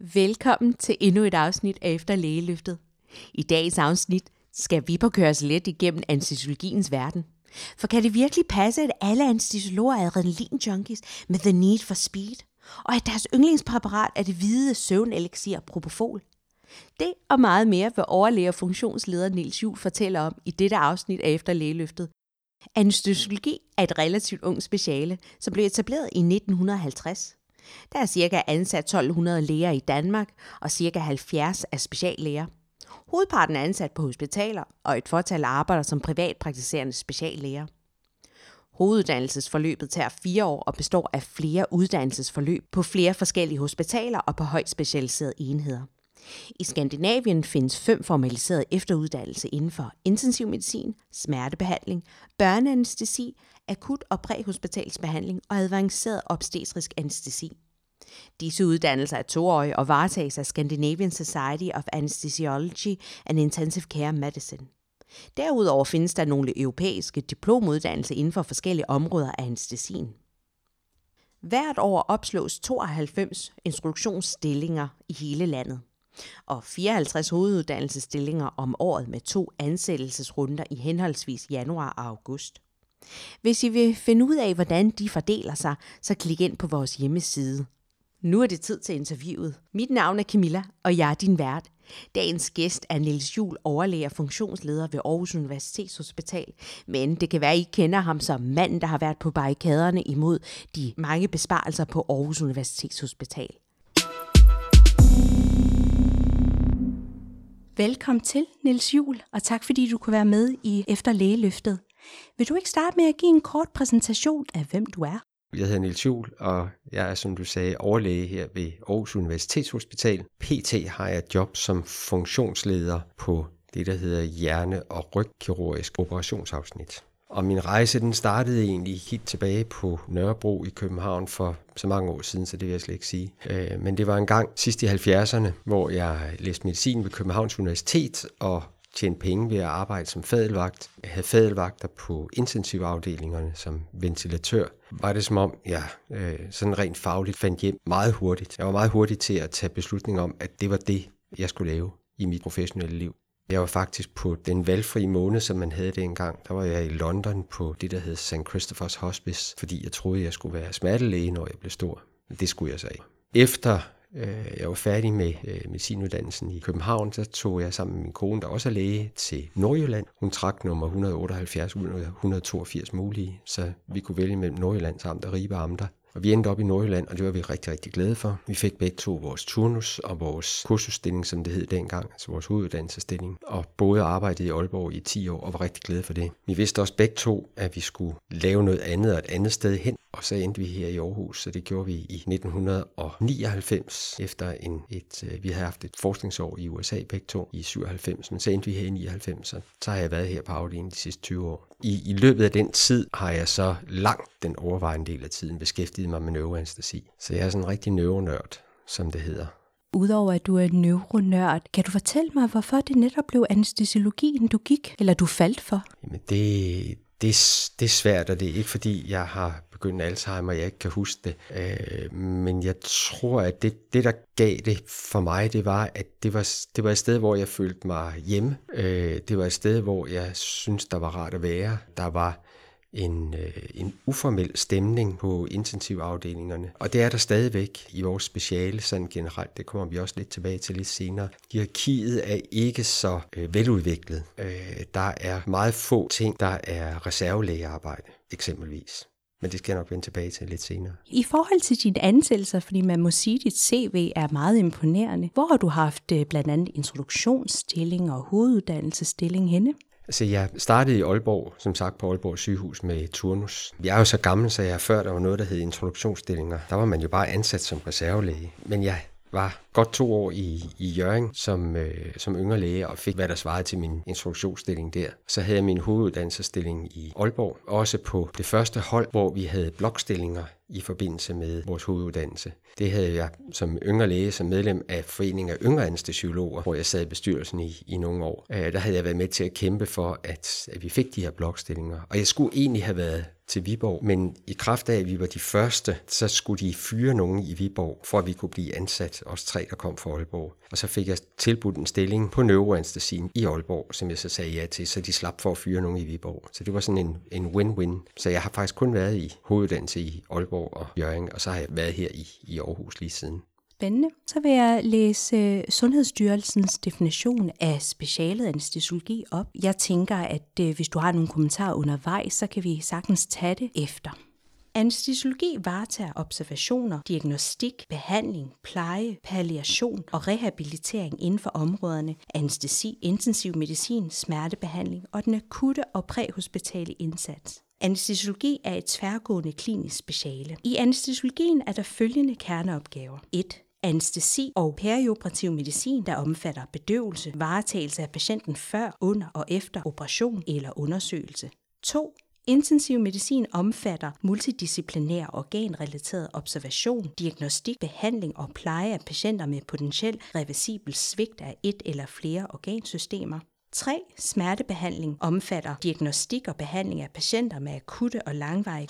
Velkommen til endnu et afsnit af Efter Lægeløftet. I dagens afsnit skal vi på køres let igennem anestesiologiens verden. For kan det virkelig passe, at alle anestesiologer er adrenalin-junkies med the need for speed? Og at deres yndlingspræparat er det hvide søvnelixir Propofol? Det og meget mere vil overlæge funktionsleder Niels Juhl fortæller om i dette afsnit af Efter Lægeløftet. Anestesiologi er et relativt ung speciale, som blev etableret i 1950. Der er cirka ansat 1200 læger i Danmark, og cirka 70 er speciallæger. Hovedparten er ansat på hospitaler, og et fortal arbejder som privatpraktiserende speciallæger. Hoveduddannelsesforløbet tager fire år og består af flere uddannelsesforløb på flere forskellige hospitaler og på højt specialiserede enheder. I Skandinavien findes fem formaliserede efteruddannelse inden for intensiv medicin, smertebehandling, børneanestesi, akut og præhospitalsbehandling og avanceret obstetrisk anestesi. Disse uddannelser er toårige og varetages af Scandinavian Society of Anesthesiology and Intensive Care Medicine. Derudover findes der nogle europæiske diplomuddannelser inden for forskellige områder af anestesien. Hvert år opslås 92 instruktionsstillinger i hele landet og 54 hoveduddannelsesstillinger om året med to ansættelsesrunder i henholdsvis januar og august. Hvis I vil finde ud af, hvordan de fordeler sig, så klik ind på vores hjemmeside. Nu er det tid til interviewet. Mit navn er Camilla, og jeg er din vært. Dagens gæst er Niels Jul, overlæge og funktionsleder ved Aarhus Universitetshospital. Men det kan være, at I kender ham som manden, der har været på barrikaderne imod de mange besparelser på Aarhus Universitetshospital. Velkommen til, Niels Jul, og tak fordi du kunne være med i Efter Lægeløftet. Vil du ikke starte med at give en kort præsentation af, hvem du er? Jeg hedder Niels Jul, og jeg er, som du sagde, overlæge her ved Aarhus Universitetshospital. PT har jeg job som funktionsleder på det, der hedder hjerne- og rygkirurgisk operationsafsnit. Og min rejse, den startede egentlig helt tilbage på Nørrebro i København for så mange år siden, så det vil jeg slet ikke sige. Øh, men det var en gang sidst i 70'erne, hvor jeg læste medicin ved Københavns Universitet og tjente penge ved at arbejde som fadelvagt. Jeg havde fadelvagter på intensivafdelingerne som ventilatør. Var det som om, jeg øh, sådan rent fagligt fandt hjem meget hurtigt. Jeg var meget hurtig til at tage beslutning om, at det var det, jeg skulle lave i mit professionelle liv. Jeg var faktisk på den valgfri måned, som man havde engang. Der var jeg i London på det, der hed St. Christopher's Hospice, fordi jeg troede, jeg skulle være smertelæge, når jeg blev stor. Det skulle jeg så ikke. Efter øh, jeg var færdig med øh, medicinuddannelsen i København, så tog jeg sammen med min kone, der også er læge, til Nordjylland. Hun trak nummer 178 ud af 182 mulige, så vi kunne vælge mellem Nordjylland samt og Ribe amter. Og vi endte op i Nordjylland, og det var vi rigtig, rigtig glade for. Vi fik begge to vores turnus og vores kursusstilling, som det hed dengang, altså vores hoveduddannelsesstilling, og både arbejdede i Aalborg i 10 år og var rigtig glade for det. Vi vidste også begge to, at vi skulle lave noget andet og et andet sted hen, og så endte vi her i Aarhus, så det gjorde vi i 1999, efter en, et, øh, vi havde haft et forskningsår i USA begge to i 97, men så endte vi her i 99, så, så har jeg været her på afdelingen de sidste 20 år. I, I løbet af den tid har jeg så langt den overvejende del af tiden beskæftiget mig med neuroanestesi. Så jeg er sådan en rigtig neuronørd, som det hedder. Udover at du er neuronørd, kan du fortælle mig, hvorfor det netop blev anestesiologien, du gik, eller du faldt for? Jamen det, det, det er svært, og det er ikke fordi, jeg har begyndende Alzheimer, jeg ikke kan huske det. Øh, men jeg tror, at det, det, der gav det for mig, det var, at det var, det var et sted, hvor jeg følte mig hjemme. Øh, det var et sted, hvor jeg synes der var rart at være. Der var en, øh, en uformel stemning på intensivafdelingerne. Og det er der stadigvæk i vores speciale, sådan generelt. Det kommer vi også lidt tilbage til lidt senere. Hierarkiet er ikke så øh, veludviklet. Øh, der er meget få ting, der er reservelægearbejde, eksempelvis. Men det skal jeg nok vende tilbage til lidt senere. I forhold til dine ansættelser, fordi man må sige, at dit CV er meget imponerende. Hvor har du haft øh, blandt andet introduktionsstilling og hoveduddannelsesstilling henne? Altså, jeg startede i Aalborg, som sagt på Aalborg sygehus med turnus. Jeg er jo så gammel, så jeg før der var noget, der hed introduktionsstillinger. Der var man jo bare ansat som reservelæge. Men jeg var godt to år i, i Jørgen som, øh, som yngre læge og fik, hvad der svarede til min instruktionsstilling der. Så havde jeg min hoveduddannelsesstilling i Aalborg, også på det første hold, hvor vi havde blokstillinger i forbindelse med vores hoveduddannelse. Det havde jeg som yngre læge, som medlem af Foreningen af Yngre Anestesiologer, hvor jeg sad i bestyrelsen i, i nogle år. Øh, der havde jeg været med til at kæmpe for, at, at vi fik de her blokstillinger. Og jeg skulle egentlig have været til Viborg, men i kraft af, at vi var de første, så skulle de fyre nogen i Viborg, for at vi kunne blive ansat, os tre, der kom fra Aalborg. Og så fik jeg tilbudt en stilling på neuroanstesien i Aalborg, som jeg så sagde ja til, så de slap for at fyre nogen i Viborg. Så det var sådan en, en win-win. Så jeg har faktisk kun været i hoveduddannelse i Aalborg og Jørgen, og så har jeg været her i, i Aarhus lige siden. Spændende. Så vil jeg læse øh, Sundhedsstyrelsens definition af specialet anestesiologi op. Jeg tænker, at øh, hvis du har nogle kommentarer undervejs, så kan vi sagtens tage det efter. Anestesiologi varetager observationer, diagnostik, behandling, pleje, palliation og rehabilitering inden for områderne anestesi, intensiv medicin, smertebehandling og den akutte og præhospitale indsats. Anestesiologi er et tværgående klinisk speciale. I anestesiologien er der følgende kerneopgaver. 1 anestesi og perioperativ medicin, der omfatter bedøvelse, varetagelse af patienten før, under og efter operation eller undersøgelse. 2. Intensiv medicin omfatter multidisciplinær organrelateret observation, diagnostik, behandling og pleje af patienter med potentiel reversibel svigt af et eller flere organsystemer. 3. Smertebehandling omfatter diagnostik og behandling af patienter med akutte og langvarige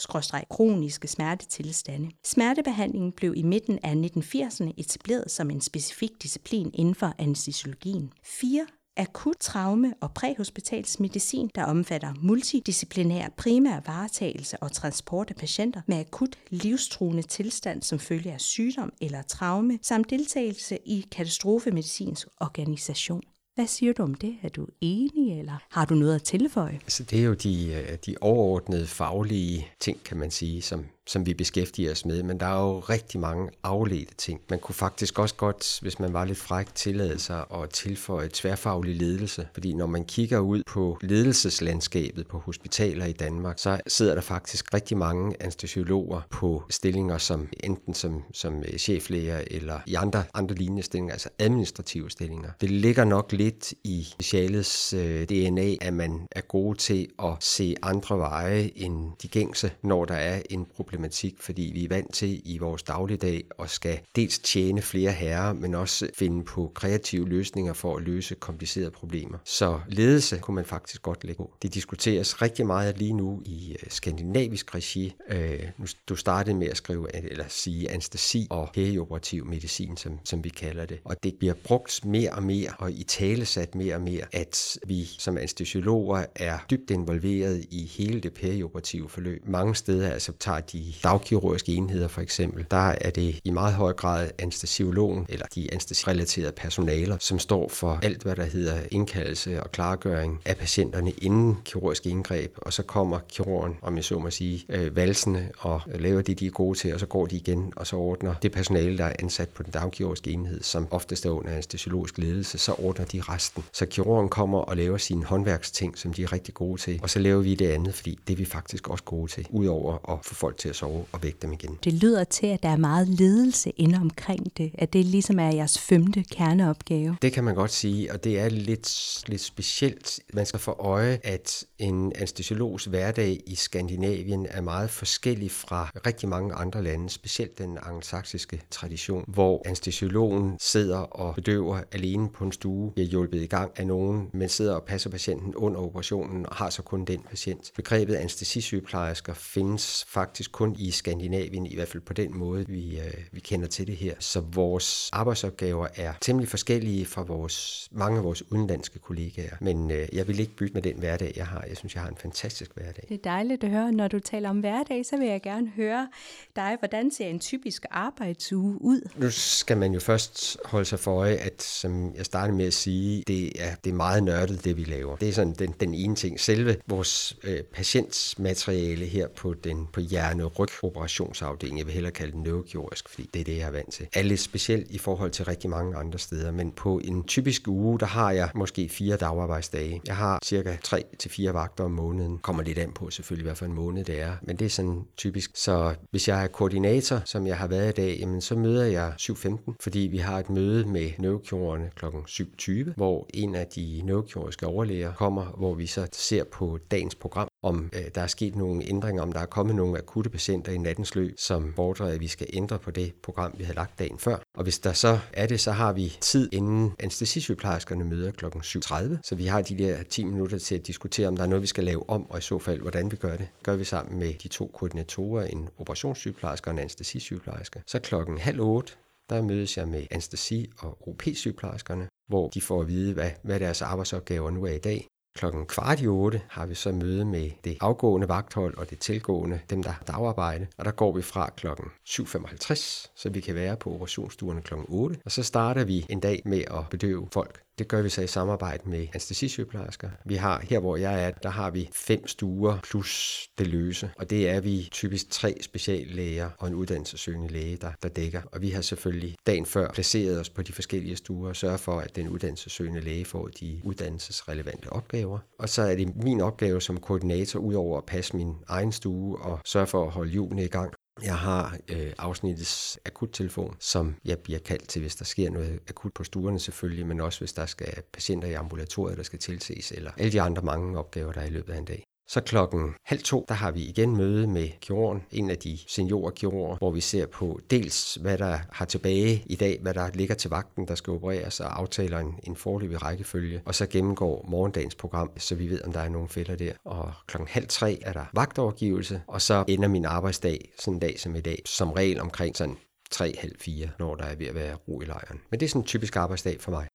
kroniske smertetilstande. Smertebehandlingen blev i midten af 1980'erne etableret som en specifik disciplin inden for anestesiologien. 4 akut traume- og præhospitalsmedicin, der omfatter multidisciplinær primær varetagelse og transport af patienter med akut livstruende tilstand som følge af sygdom eller traume, samt deltagelse i katastrofemedicinsk organisation. Hvad siger du om det? Er du enig, eller har du noget at tilføje? Altså, det er jo de, øh, de overordnede faglige ting, kan man sige, som, som vi beskæftiger os med, men der er jo rigtig mange afledte ting. Man kunne faktisk også godt, hvis man var lidt fræk, tillade sig at tilføje tværfaglig ledelse, fordi når man kigger ud på ledelseslandskabet på hospitaler i Danmark, så sidder der faktisk rigtig mange anestesiologer på stillinger som enten som, som øh, cheflæger eller i andre, andre lignende stillinger, altså administrative stillinger. Det ligger nok lidt i specialets øh, DNA, at man er god til at se andre veje end de gængse, når der er en problem problematik, fordi vi er vant til i vores dagligdag at skal dels tjene flere herrer, men også finde på kreative løsninger for at løse komplicerede problemer. Så ledelse kunne man faktisk godt lægge på. Det diskuteres rigtig meget lige nu i øh, skandinavisk regi. Øh, nu, du startede med at skrive, eller sige anestesi og perioperativ medicin, som, som vi kalder det. Og det bliver brugt mere og mere, og i talesat mere og mere, at vi som anestesiologer er dybt involveret i hele det perioperative forløb. Mange steder altså tager de dagkirurgiske enheder for eksempel, der er det i meget høj grad anestesiologen eller de anestesirelaterede personaler, som står for alt, hvad der hedder indkaldelse og klargøring af patienterne inden kirurgisk indgreb, og så kommer kirurgen, om jeg så må sige, øh, valsende og laver det, de er gode til, og så går de igen, og så ordner det personale, der er ansat på den dagkirurgiske enhed, som oftest er under anestesiologisk ledelse, så ordner de resten. Så kirurgen kommer og laver sine håndværksting, som de er rigtig gode til, og så laver vi det andet, fordi det er vi faktisk også gode til, udover at få folk til at sove og vække dem igen. Det lyder til, at der er meget ledelse inde omkring det, at det ligesom er jeres femte kerneopgave. Det kan man godt sige, og det er lidt, lidt specielt. Man skal få øje, at en anestesiologs hverdag i Skandinavien er meget forskellig fra rigtig mange andre lande, specielt den anglosaksiske tradition, hvor anestesiologen sidder og bedøver alene på en stue, bliver hjulpet i gang af nogen, men sidder og passer patienten under operationen og har så kun den patient. Begrebet anestesisygeplejersker findes faktisk kun i Skandinavien, i hvert fald på den måde, vi, øh, vi kender til det her. Så vores arbejdsopgaver er temmelig forskellige fra vores, mange af vores udenlandske kollegaer. Men øh, jeg vil ikke bytte med den hverdag, jeg har. Jeg synes, jeg har en fantastisk hverdag. Det er dejligt at høre. Når du taler om hverdag, så vil jeg gerne høre dig, hvordan ser en typisk arbejdsuge ud? Nu skal man jo først holde sig for øje, at som jeg startede med at sige, det er, det er meget nørdet, det vi laver. Det er sådan den, den ene ting. Selve vores øh, patientmateriale her på, den, på hjerne-ryg rygoperationsafdeling. Jeg vil hellere kalde det neurokirurgisk, fordi det er det, jeg er vant til. Er lidt specielt i forhold til rigtig mange andre steder, men på en typisk uge, der har jeg måske fire dagarbejdsdage. Jeg har cirka tre til fire vagter om måneden. Kommer lidt an på selvfølgelig, hvad for en måned det er, men det er sådan typisk. Så hvis jeg er koordinator, som jeg har været i dag, jamen så møder jeg 7.15, fordi vi har et møde med neurokirurgerne kl. 7.20, hvor en af de neurokirurgiske overlæger kommer, hvor vi så ser på dagens program, om øh, der er sket nogle ændringer, om der er kommet nogle akutte patienter i nattens løb, som fordrer, at vi skal ændre på det program, vi havde lagt dagen før. Og hvis der så er det, så har vi tid inden anestesisygeplejerskerne møder kl. 7.30, så vi har de der 10 minutter til at diskutere, om der er noget, vi skal lave om, og i så fald, hvordan vi gør det. Gør vi sammen med de to koordinatorer, en operationssygeplejerske og en anestesisygeplejerske. Så klokken halv otte, der mødes jeg med anestesi- og OP-sygeplejerskerne, hvor de får at vide, hvad, hvad deres arbejdsopgaver nu er i dag. Klokken kvart i otte har vi så møde med det afgående vagthold og det tilgående, dem der har dagarbejde. Og der går vi fra klokken 7.55, så vi kan være på operationsstuerne klokken 8. Og så starter vi en dag med at bedøve folk. Det gør vi så i samarbejde med anestesisygeplejersker. Vi har her, hvor jeg er, der har vi fem stuer plus det løse. Og det er vi typisk tre speciallæger og en uddannelsessøgende læge, der, der dækker. Og vi har selvfølgelig dagen før placeret os på de forskellige stuer og sørget for, at den uddannelsessøgende læge får de uddannelsesrelevante opgaver. Og så er det min opgave som koordinator, udover at passe min egen stue og sørge for at holde hjulene i gang, jeg har øh, afsnittets akuttelefon, som jeg bliver kaldt til, hvis der sker noget akut på stuerne selvfølgelig, men også hvis der skal patienter i ambulatoriet, der skal tilses, eller alle de andre mange opgaver, der er i løbet af en dag. Så klokken halv to, der har vi igen møde med kirurgen, en af de seniorkirurger, hvor vi ser på dels, hvad der har tilbage i dag, hvad der ligger til vagten, der skal opereres, og aftaler en, en forløbig rækkefølge, og så gennemgår morgendagens program, så vi ved, om der er nogle fælder der. Og klokken halv tre er der vagtovergivelse, og så ender min arbejdsdag sådan en dag som i dag, som regel omkring sådan 3-4, når der er ved at være ro i lejren. Men det er sådan en typisk arbejdsdag for mig.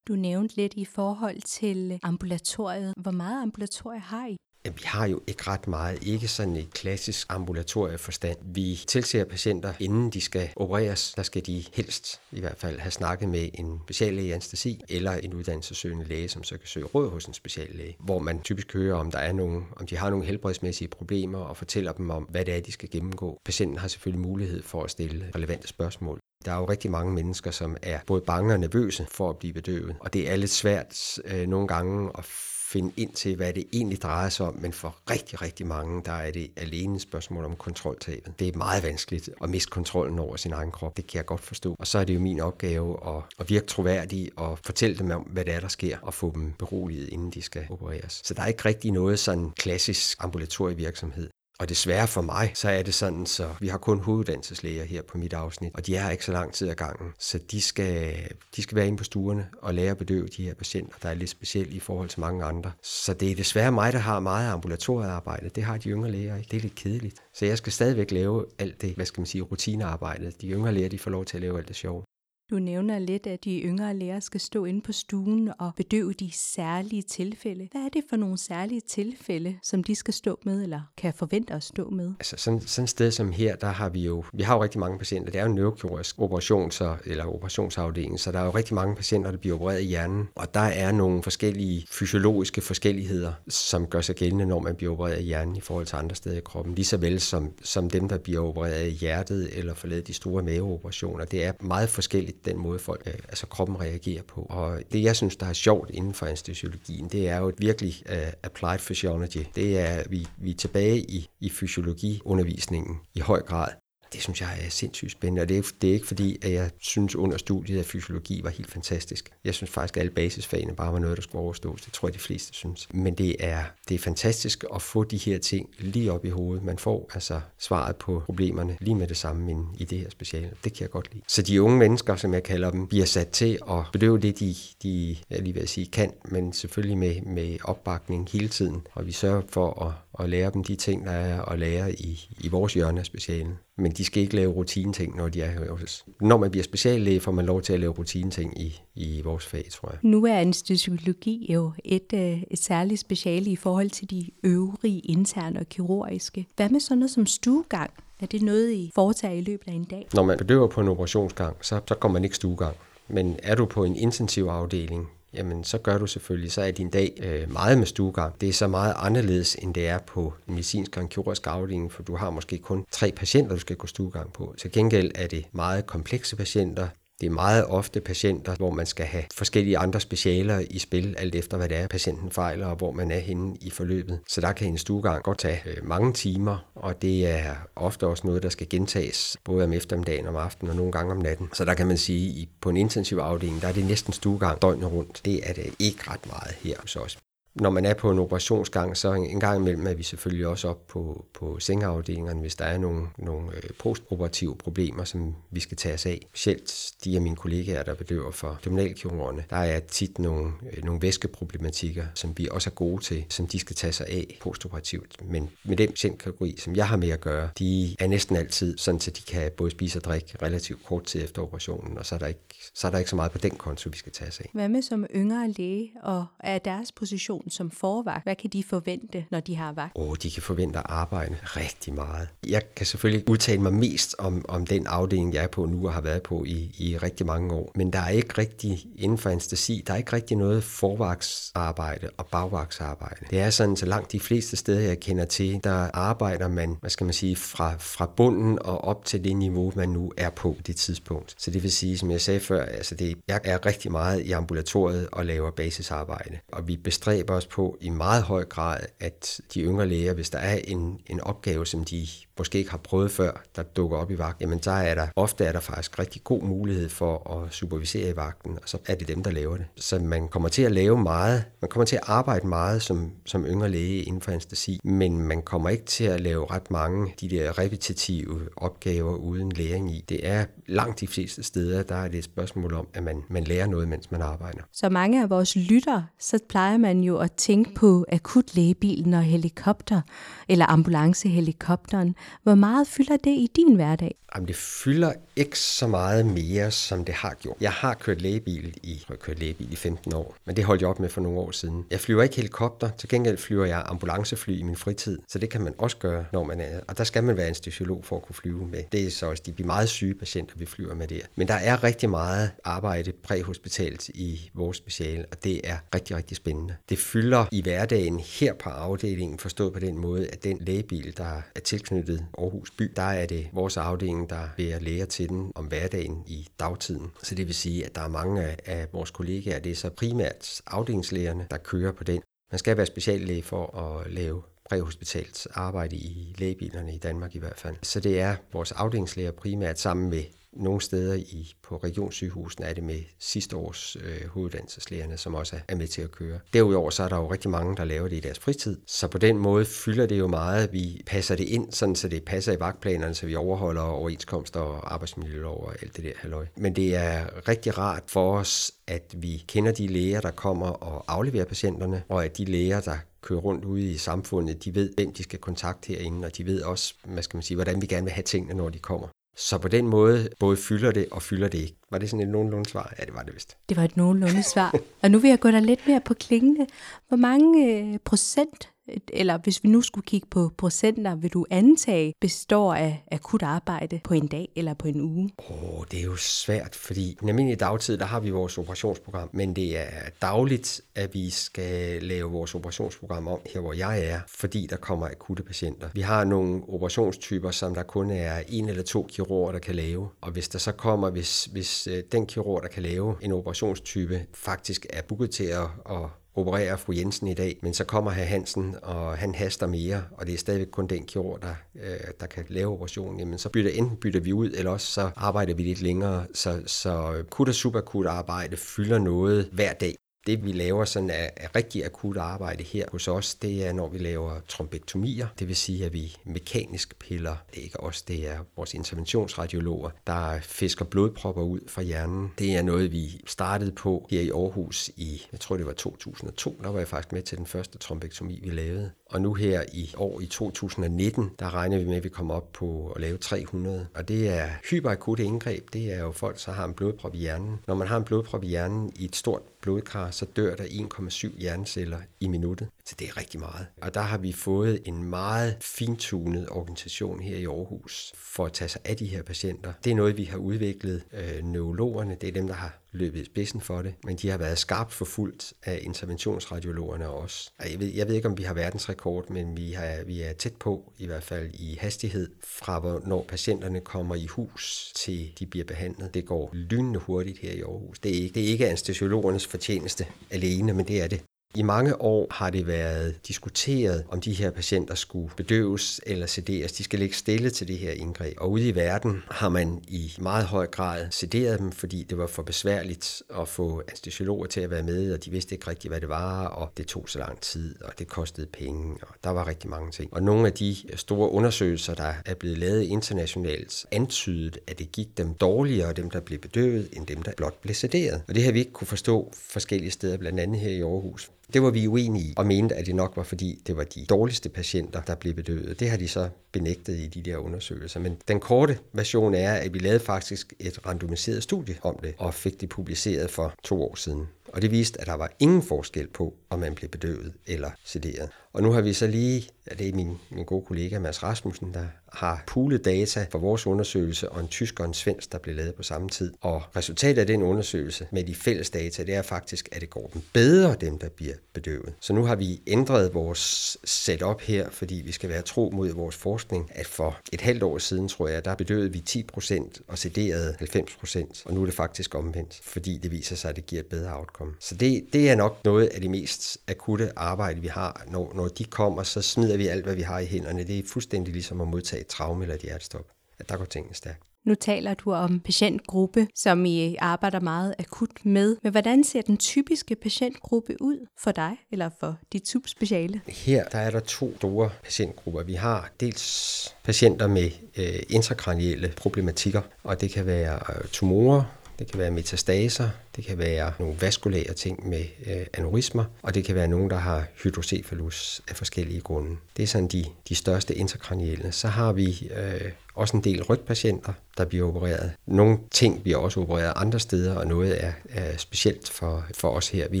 Du nævnte lidt i forhold til ambulatoriet. Hvor meget ambulatorie har I? Vi har jo ikke ret meget, ikke sådan et klassisk ambulatorieforstand. Vi tilser patienter, inden de skal opereres. Der skal de helst i hvert fald have snakket med en speciallæge i anestesi eller en uddannelsessøgende læge, som så kan søge råd hos en speciallæge, hvor man typisk hører, om der er nogen, om de har nogle helbredsmæssige problemer og fortæller dem om, hvad det er, de skal gennemgå. Patienten har selvfølgelig mulighed for at stille relevante spørgsmål. Der er jo rigtig mange mennesker, som er både bange og nervøse for at blive bedøvet, og det er lidt svært øh, nogle gange at finde ind til, hvad det egentlig drejer sig om, men for rigtig, rigtig mange, der er det alene et spørgsmål om kontroltabet. Det er meget vanskeligt at miste kontrollen over sin egen krop. Det kan jeg godt forstå. Og så er det jo min opgave at, at virke troværdig og fortælle dem om, hvad det er, der sker, og få dem beroliget, inden de skal opereres. Så der er ikke rigtig noget sådan klassisk ambulatorievirksomhed. Og desværre for mig, så er det sådan, så vi har kun hoveduddannelseslæger her på mit afsnit, og de er ikke så lang tid ad gangen. Så de skal, de skal være inde på stuerne og lære at bedøve de her patienter, der er lidt specielt i forhold til mange andre. Så det er desværre mig, der har meget ambulatoriearbejde. Det har de yngre læger ikke. Det er lidt kedeligt. Så jeg skal stadigvæk lave alt det, hvad skal man sige, rutinearbejdet. De yngre læger, de får lov til at lave alt det sjove. Du nævner lidt, at de yngre læger skal stå inde på stuen og bedøve de særlige tilfælde. Hvad er det for nogle særlige tilfælde, som de skal stå med, eller kan forvente at stå med? Altså sådan, sådan et sted som her, der har vi jo, vi har jo rigtig mange patienter. Det er jo en neurokirurgisk så, eller operationsafdeling, så der er jo rigtig mange patienter, der bliver opereret i hjernen. Og der er nogle forskellige fysiologiske forskelligheder, som gør sig gældende, når man bliver opereret i hjernen i forhold til andre steder i kroppen. Lige så vel som, som dem, der bliver opereret i hjertet eller forladet de store maveoperationer. Det er meget forskelligt den måde, folk, øh, altså kroppen reagerer på. Og det, jeg synes, der er sjovt inden for anestesiologien, det er jo virkelig uh, applied physiology. Det er, vi, vi er tilbage i, i fysiologiundervisningen i høj grad. Det synes jeg er sindssygt spændende, og det er, det er ikke fordi, at jeg synes under studiet, at fysiologi var helt fantastisk. Jeg synes faktisk, at alle basisfagene bare var noget, der skulle overstås. Det tror jeg, de fleste synes. Men det er, det er fantastisk at få de her ting lige op i hovedet. Man får altså svaret på problemerne lige med det samme inde i det her speciale. Det kan jeg godt lide. Så de unge mennesker, som jeg kalder dem, bliver sat til at bedøve det, de, de jeg lige vil sige, kan, men selvfølgelig med, med opbakning hele tiden. Og vi sørger for at, at lære dem de ting, der er at lære i, i vores hjørne af specialen men de skal ikke lave rutineting, når de er her hos os. Når man bliver speciallæge, får man lov til at lave rutineting i, i vores fag, tror jeg. Nu er anestesiologi jo et, øh, et særligt speciale i forhold til de øvrige interne og kirurgiske. Hvad med sådan noget som stuegang? Er det noget, I foretager i løbet af en dag? Når man bedøver på en operationsgang, så, så går man ikke stuegang. Men er du på en intensiv afdeling, jamen så gør du selvfølgelig, så er din dag øh, meget med stuegang. Det er så meget anderledes, end det er på en medicinsk og en kirurgisk afdeling, for du har måske kun tre patienter, du skal gå stuegang på. Til gengæld er det meget komplekse patienter, det er meget ofte patienter, hvor man skal have forskellige andre specialer i spil, alt efter hvad det er, patienten fejler, og hvor man er henne i forløbet. Så der kan en stuegang godt tage øh, mange timer, og det er ofte også noget, der skal gentages, både om eftermiddagen, om aftenen og nogle gange om natten. Så der kan man sige, at på en intensiv afdeling, der er det næsten stuegang døgnet rundt. Det er det ikke ret meget her hos os når man er på en operationsgang, så en gang imellem er vi selvfølgelig også op på, på sengeafdelingerne, hvis der er nogle, nogle øh, postoperative problemer, som vi skal tage os af. Specielt de af mine kollegaer, der bedøver for abdominalkirurgerne, der er tit nogle, øh, nogle væskeproblematikker, som vi også er gode til, som de skal tage sig af postoperativt. Men med den patientkategori, som jeg har med at gøre, de er næsten altid sådan, at de kan både spise og drikke relativt kort tid efter operationen, og så er der ikke, så er der ikke så meget på den konto, vi skal tage os af. Hvad med som yngre læge, og er deres position som forvagt? Hvad kan de forvente, når de har vagt? Åh, de kan forvente at arbejde rigtig meget. Jeg kan selvfølgelig udtale mig mest om, om den afdeling, jeg er på nu og har været på i, i rigtig mange år. Men der er ikke rigtig, inden for anestesi, der er ikke rigtig noget forvagtsarbejde og bagvagtsarbejde. Det er sådan, så langt de fleste steder, jeg kender til, der arbejder man, hvad skal man sige, fra, fra bunden og op til det niveau, man nu er på det tidspunkt. Så det vil sige, som jeg sagde før, altså det, jeg er rigtig meget i ambulatoriet og laver basisarbejde. Og vi bestræber os på i meget høj grad, at de yngre læger, hvis der er en, en opgave, som de måske ikke har prøvet før, der dukker op i vagt, jamen så er der ofte er der faktisk rigtig god mulighed for at supervisere i vagten, og så er det dem, der laver det. Så man kommer til at lave meget, man kommer til at arbejde meget som, som yngre læge inden for anestesi, men man kommer ikke til at lave ret mange de der repetitive opgaver uden læring i. Det er langt de fleste steder, der er det et spørgsmål om, at man, man lærer noget, mens man arbejder. Så mange af vores lytter, så plejer man jo at tænke på akutlægebilen og helikopter, eller ambulancehelikopteren. Hvor meget fylder det i din hverdag? Jamen, det fylder ikke så meget mere, som det har gjort. Jeg har kørt lægebil i, jeg har kørt lægebil i 15 år, men det holdt jeg op med for nogle år siden. Jeg flyver ikke helikopter, til gengæld flyver jeg ambulancefly i min fritid, så det kan man også gøre, når man er, og der skal man være anestesiolog for at kunne flyve med. Det er så også de meget syge patienter, vi flyver med der. Men der er rigtig meget arbejde præhospitalt i vores speciale, og det er rigtig, rigtig spændende. Det fylder i hverdagen her på afdelingen, forstået på den måde, at den lægebil, der er tilknyttet Aarhus by, der er det vores afdeling, der bærer læger til den om hverdagen i dagtiden. Så det vil sige, at der er mange af vores kollegaer, det er så primært afdelingslægerne, der kører på den. Man skal være speciallæge for at lave præhospitalt arbejde i lægebilerne i Danmark i hvert fald. Så det er vores afdelingslæger primært sammen med nogle steder i, på regionssygehusene er det med sidste års øh, hoveduddannelseslægerne, som også er med til at køre. Derudover så er der jo rigtig mange, der laver det i deres fritid. Så på den måde fylder det jo meget. Vi passer det ind, sådan så det passer i vagtplanerne, så vi overholder overenskomster og arbejdsmiljølov og alt det der halløj. Men det er rigtig rart for os, at vi kender de læger, der kommer og afleverer patienterne, og at de læger, der kører rundt ude i samfundet, de ved, hvem de skal kontakte herinde, og de ved også, hvad skal man sige, hvordan vi gerne vil have tingene, når de kommer. Så på den måde både fylder det og fylder det ikke. Var det sådan et nogenlunde svar? Ja, det var det vist. Det var et nogenlunde svar. og nu vil jeg gå der lidt mere på klingende. Hvor mange øh, procent eller hvis vi nu skulle kigge på procenter, vil du antage består af akut arbejde på en dag eller på en uge? Åh, oh, det er jo svært, fordi i den almindelige dagtid, der har vi vores operationsprogram, men det er dagligt, at vi skal lave vores operationsprogram om her, hvor jeg er, fordi der kommer akutte patienter. Vi har nogle operationstyper, som der kun er en eller to kirurger, der kan lave, og hvis der så kommer, hvis, hvis øh, den kirurg, der kan lave en operationstype, faktisk er booket til at, at opererer fru Jensen i dag, men så kommer herr Hansen, og han haster mere, og det er stadigvæk kun den kirurg, der, øh, der kan lave operationen, jamen så bytter, enten bytter vi ud, eller også så arbejder vi lidt længere, så, så øh, kut og superkut arbejde fylder noget hver dag. Det vi laver sådan af, rigtig akut arbejde her hos os, det er når vi laver trombektomier. Det vil sige, at vi mekanisk piller, det er ikke os, det er vores interventionsradiologer, der fisker blodpropper ud fra hjernen. Det er noget, vi startede på her i Aarhus i, jeg tror det var 2002, der var jeg faktisk med til den første trombektomi, vi lavede. Og nu her i år i 2019, der regner vi med, at vi kommer op på at lave 300. Og det er hyperakute indgreb. Det er jo folk, der har en blodprop i hjernen. Når man har en blodprop i hjernen i et stort blodkar, så dør der 1,7 hjerneceller i minuttet. Så det er rigtig meget. Og der har vi fået en meget fintunet organisation her i Aarhus for at tage sig af de her patienter. Det er noget, vi har udviklet. Øh, neurologerne, det er dem, der har løbet i spidsen for det, men de har været skarpt forfulgt af interventionsradiologerne også. Jeg ved, jeg ved ikke, om vi har verdensrekord, men vi, har, vi er tæt på, i hvert fald i hastighed, fra hvornår patienterne kommer i hus til de bliver behandlet. Det går lynende hurtigt her i Aarhus. Det er ikke, det er ikke anestesiologernes fortjeneste alene, men det er det i mange år har det været diskuteret, om de her patienter skulle bedøves eller sederes. De skal ligge stille til det her indgreb. Og ude i verden har man i meget høj grad sederet dem, fordi det var for besværligt at få anestesiologer til at være med, og de vidste ikke rigtigt, hvad det var, og det tog så lang tid, og det kostede penge, og der var rigtig mange ting. Og nogle af de store undersøgelser, der er blevet lavet internationalt, antydede, at det gik dem dårligere, dem der blev bedøvet, end dem der blot blev sederet. Og det har vi ikke kunne forstå forskellige steder, blandt andet her i Aarhus. Det var vi uenige i, og mente, at det nok var fordi, det var de dårligste patienter, der blev bedøvet. Det har de så benægtet i de der undersøgelser. Men den korte version er, at vi lavede faktisk et randomiseret studie om det, og fik det publiceret for to år siden. Og det viste, at der var ingen forskel på, om man blev bedøvet eller sederet. Og nu har vi så lige, ja, det er min, min gode kollega Mads Rasmussen, der har pulet data for vores undersøgelse, og en tysk og en svensk, der blev lavet på samme tid. Og resultatet af den undersøgelse med de fælles data, det er faktisk, at det går dem bedre, dem der bliver bedøvet. Så nu har vi ændret vores setup her, fordi vi skal være tro mod vores forskning, at for et halvt år siden, tror jeg, der bedøvede vi 10% og sederede 90%, og nu er det faktisk omvendt, fordi det viser sig, at det giver et bedre outcome. Så det, det er nok noget af det mest akutte arbejde, vi har. Når, når de kommer, så smider vi alt, hvad vi har i hænderne. Det er fuldstændig ligesom at modtage et traume eller et hjertestop. At der går tingene stærkt. Nu taler du om patientgruppe, som I arbejder meget akut med. Men hvordan ser den typiske patientgruppe ud for dig eller for dit subspeciale? Her der er der to store patientgrupper. Vi har dels patienter med øh, intrakranielle problematikker, og det kan være øh, tumorer, det kan være metastaser, det kan være nogle vaskulære ting med øh, aneurismer, og det kan være nogen, der har hydrocephalus af forskellige grunde. Det er sådan de, de største intrakranielle. Så har vi øh, også en del rygpatienter, der bliver opereret. Nogle ting bliver også opereret andre steder, og noget er, er specielt for, for os her. Vi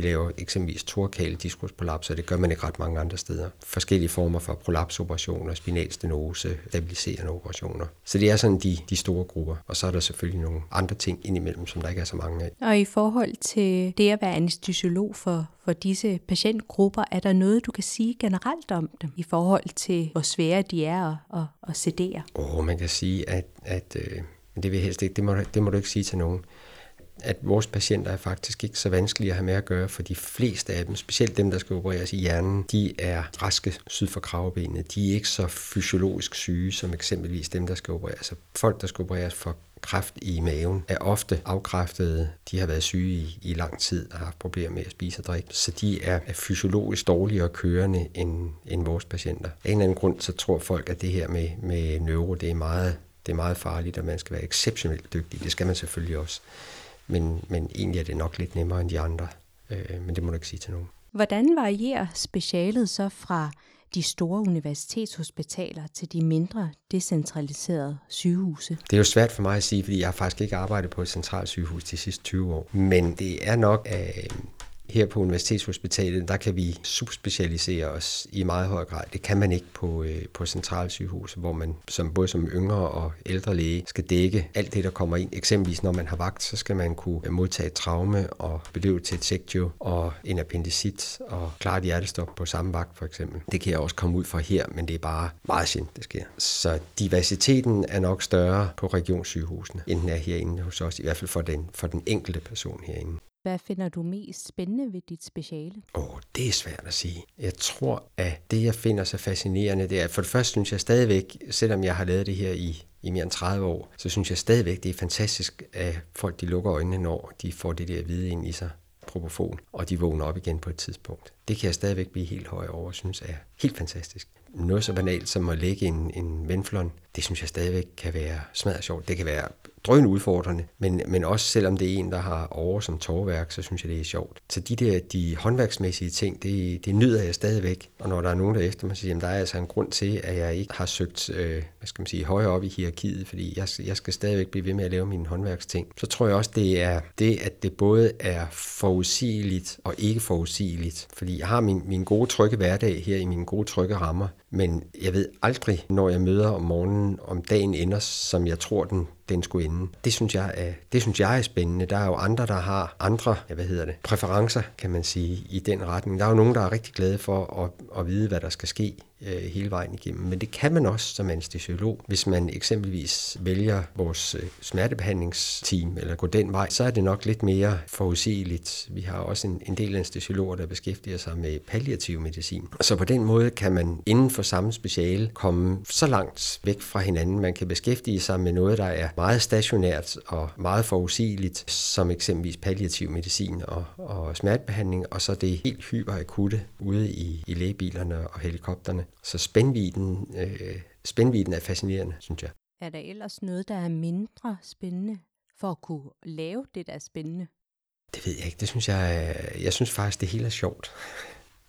laver eksempelvis torkale diskusprolaps, og det gør man ikke ret mange andre steder. Forskellige former for prolapsoperationer, spinalstenose, stabiliserende operationer. Så det er sådan de, de store grupper. Og så er der selvfølgelig nogle andre ting indimellem, som der ikke er så mange af. Og i forhold til det at være anestesiolog for, for disse patientgrupper, er der noget, du kan sige generelt om dem i forhold til, hvor svære de er at, at, at sedere? Åh, oh, man kan sige, at, at øh, det vil helst ikke, det må, det må du ikke sige til nogen, at vores patienter er faktisk ikke så vanskelige at have med at gøre, for de fleste af dem, specielt dem, der skal opereres i hjernen, de er raske syd for kravbenet. De er ikke så fysiologisk syge som eksempelvis dem, der skal opereres. Så folk, der skal opereres for kræft i maven, er ofte afkræftede. De har været syge i, i lang tid og har haft problemer med at spise og drikke. Så de er, er fysiologisk dårligere kørende end, end vores patienter. Af en eller anden grund, så tror folk, at det her med, med neuro, det er meget det er meget farligt, og man skal være exceptionelt dygtig. Det skal man selvfølgelig også. Men, men egentlig er det nok lidt nemmere end de andre. Øh, men det må du ikke sige til nogen. Hvordan varierer specialet så fra de store universitetshospitaler til de mindre decentraliserede sygehuse? Det er jo svært for mig at sige, fordi jeg har faktisk ikke arbejdet på et centralt sygehus de sidste 20 år. Men det er nok øh, her på Universitetshospitalet, der kan vi subspecialisere os i meget høj grad. Det kan man ikke på, øh, på centralsygehus, hvor man som, både som yngre og ældre læge skal dække alt det, der kommer ind. Eksempelvis når man har vagt, så skal man kunne modtage et traume og bedøve til et sektio og en appendicit og klare et hjertestop på samme vagt for eksempel. Det kan jeg også komme ud fra her, men det er bare meget sjældent, det sker. Så diversiteten er nok større på regionssygehusene, end den er herinde hos os, i hvert fald for den, for den enkelte person herinde. Hvad finder du mest spændende ved dit speciale? Åh, oh, det er svært at sige. Jeg tror, at det, jeg finder så fascinerende, det er, for det første synes jeg stadigvæk, selvom jeg har lavet det her i, i mere end 30 år, så synes jeg stadigvæk, det er fantastisk, at folk de lukker øjnene, når de får det der hvide ind i sig propofol, og de vågner op igen på et tidspunkt. Det kan jeg stadigvæk blive helt høj over og synes er helt fantastisk. Noget så banalt som at lægge en, en venflon, det synes jeg stadigvæk kan være smadret sjovt. Det kan være drøn udfordrende, men, men også selvom det er en, der har over som tårværk, så synes jeg, det er sjovt. Så de der de håndværksmæssige ting, det, det nyder jeg stadigvæk. Og når der er nogen, der efter mig siger, at der er altså en grund til, at jeg ikke har søgt øh, hvad skal man sige, højere op i hierarkiet, fordi jeg, jeg skal stadigvæk blive ved med at lave mine håndværksting, så tror jeg også, det er det, at det både er forudsigeligt og ikke forudsigeligt. Fordi jeg har min, min gode trygge hverdag her i mine gode trygge rammer, men jeg ved aldrig, når jeg møder om morgenen, om dagen ender, som jeg tror, den, den skulle ende. Det synes, jeg er, det synes jeg er spændende. Der er jo andre, der har andre ja, hvad hedder det, præferencer, kan man sige, i den retning. Der er jo nogen, der er rigtig glade for at, at vide, hvad der skal ske øh, hele vejen igennem. Men det kan man også som anestesiolog. Hvis man eksempelvis vælger vores øh, smertebehandlingsteam, eller går den vej, så er det nok lidt mere forudsigeligt. Vi har også en, en del anestesiologer, der beskæftiger sig med palliativ medicin. Så på den måde kan man inden for samme speciale komme så langt væk fra hinanden. Man kan beskæftige sig med noget, der er meget stationært og meget forudsigeligt, som eksempelvis palliativ medicin og, og smertebehandling, og så det helt hyperakutte ude i, i lægebilerne og helikopterne. Så spændviden, øh, spændviden er fascinerende, synes jeg. Er der ellers noget, der er mindre spændende for at kunne lave det, der er spændende? Det ved jeg ikke. Det synes jeg, jeg synes faktisk, det hele er sjovt.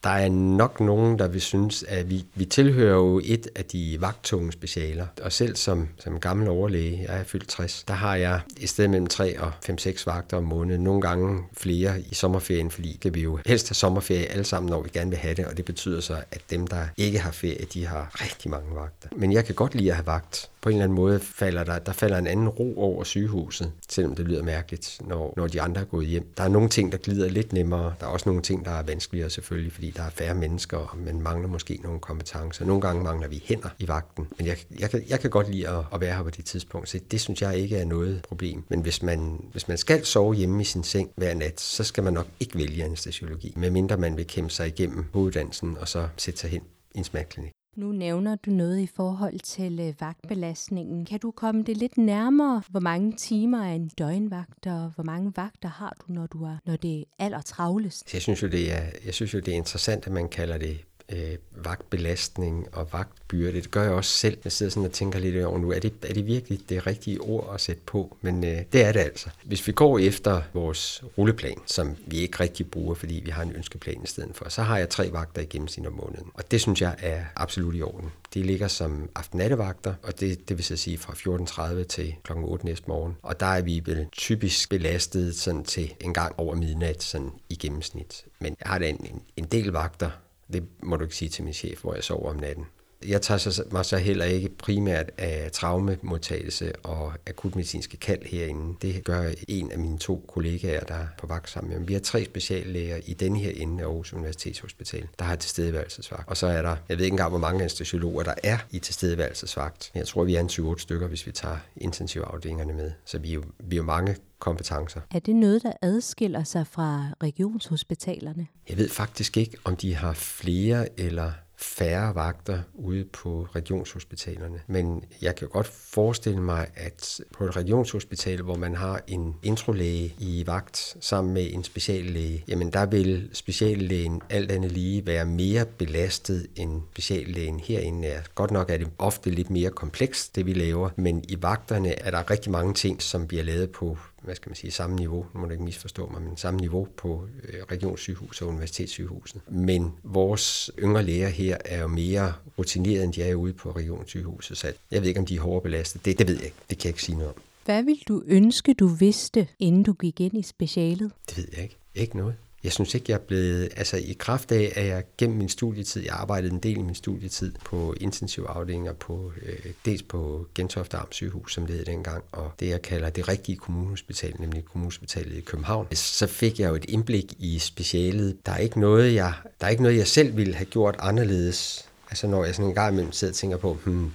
Der er nok nogen, der vil synes, at vi, vi tilhører jo et af de vagttunge specialer. Og selv som, som gammel overlæge, jeg er fyldt 60, der har jeg i stedet mellem 3 og 5-6 vagter om måneden. Nogle gange flere i sommerferien, fordi det vil jo helst have sommerferie alle sammen, når vi gerne vil have det. Og det betyder så, at dem, der ikke har ferie, de har rigtig mange vagter. Men jeg kan godt lide at have vagt på en eller anden måde falder der, der falder en anden ro over sygehuset, selvom det lyder mærkeligt, når, når de andre er gået hjem. Der er nogle ting, der glider lidt nemmere. Der er også nogle ting, der er vanskeligere selvfølgelig, fordi der er færre mennesker, og man mangler måske nogle kompetencer. Nogle gange mangler vi hænder i vagten. Men jeg, jeg, kan, jeg kan godt lide at, at være her på det tidspunkt, så det synes jeg ikke er noget problem. Men hvis man, hvis man skal sove hjemme i sin seng hver nat, så skal man nok ikke vælge anestesiologi, medmindre man vil kæmpe sig igennem hoveduddannelsen og så sætte sig hen i en smerteklinik. Nu nævner du noget i forhold til øh, vagtbelastningen. Kan du komme det lidt nærmere? Hvor mange timer er en døgnvagt, og hvor mange vagter har du, når, du er, når det er allertravlest? Jeg synes jo, det er, jeg synes jo, det er interessant, at man kalder det øh, vagtbelastning og vagtbyrde. Det gør jeg også selv. Jeg sidder sådan og tænker lidt over nu, er det, er det virkelig det rigtige ord at sætte på? Men øh, det er det altså. Hvis vi går efter vores rulleplan, som vi ikke rigtig bruger, fordi vi har en ønskeplan i stedet for, så har jeg tre vagter i gennemsnit om måneden. Og det synes jeg er absolut i orden. De ligger som aften-nattevagter, og det, det vil så sige fra 14.30 til kl. 8 næste morgen. Og der er vi vel typisk belastet sådan til en gang over midnat sådan i gennemsnit. Men jeg har da en, en, en del vagter, det må du ikke sige til min chef, hvor jeg sover om natten. Jeg tager mig så heller ikke primært af traumemodtagelse og akutmedicinske kald herinde. Det gør en af mine to kollegaer, der er på vagt sammen med Vi har tre speciallæger i denne her ende af Aarhus Universitetshospital, der har tilstedeværelsesvagt. Og så er der, jeg ved ikke engang, hvor mange anestesiologer der er i tilstedeværelsesvagt. Jeg tror, vi er en 20 stykker, hvis vi tager intensivafdelingerne med. Så vi er jo, vi er jo mange kompetencer. Er det noget, der adskiller sig fra regionshospitalerne? Jeg ved faktisk ikke, om de har flere eller færre vagter ude på regionshospitalerne. Men jeg kan godt forestille mig, at på et regionshospital, hvor man har en introlæge i vagt sammen med en speciallæge, jamen der vil speciallægen alt andet lige være mere belastet end speciallægen herinde er. Godt nok er det ofte lidt mere komplekst, det vi laver, men i vagterne er der rigtig mange ting, som bliver lavet på hvad skal man sige, samme niveau, nu må du ikke misforstå mig, men samme niveau på øh, regionssygehus og universitetssygehuset. Men vores yngre læger her er jo mere rutineret, end de er ude på regionssygehuset, så jeg ved ikke, om de er hårdere belastet. Det, det ved jeg ikke. Det kan jeg ikke sige noget om. Hvad vil du ønske, du vidste, inden du gik ind i specialet? Det ved jeg ikke. Ikke noget. Jeg synes ikke, jeg er blevet, altså i kraft af, at jeg gennem min studietid, jeg arbejdede en del i min studietid på intensivafdelinger, på, øh, dels på Gentofte Arm sygehus, som det hed dengang, og det jeg kalder det rigtige kommunehospital, nemlig kommunehospitalet i København. Så fik jeg jo et indblik i specialet. Der er ikke noget, jeg, der er ikke noget, jeg selv ville have gjort anderledes. Altså når jeg sådan en gang imellem sidder og tænker på, hmm,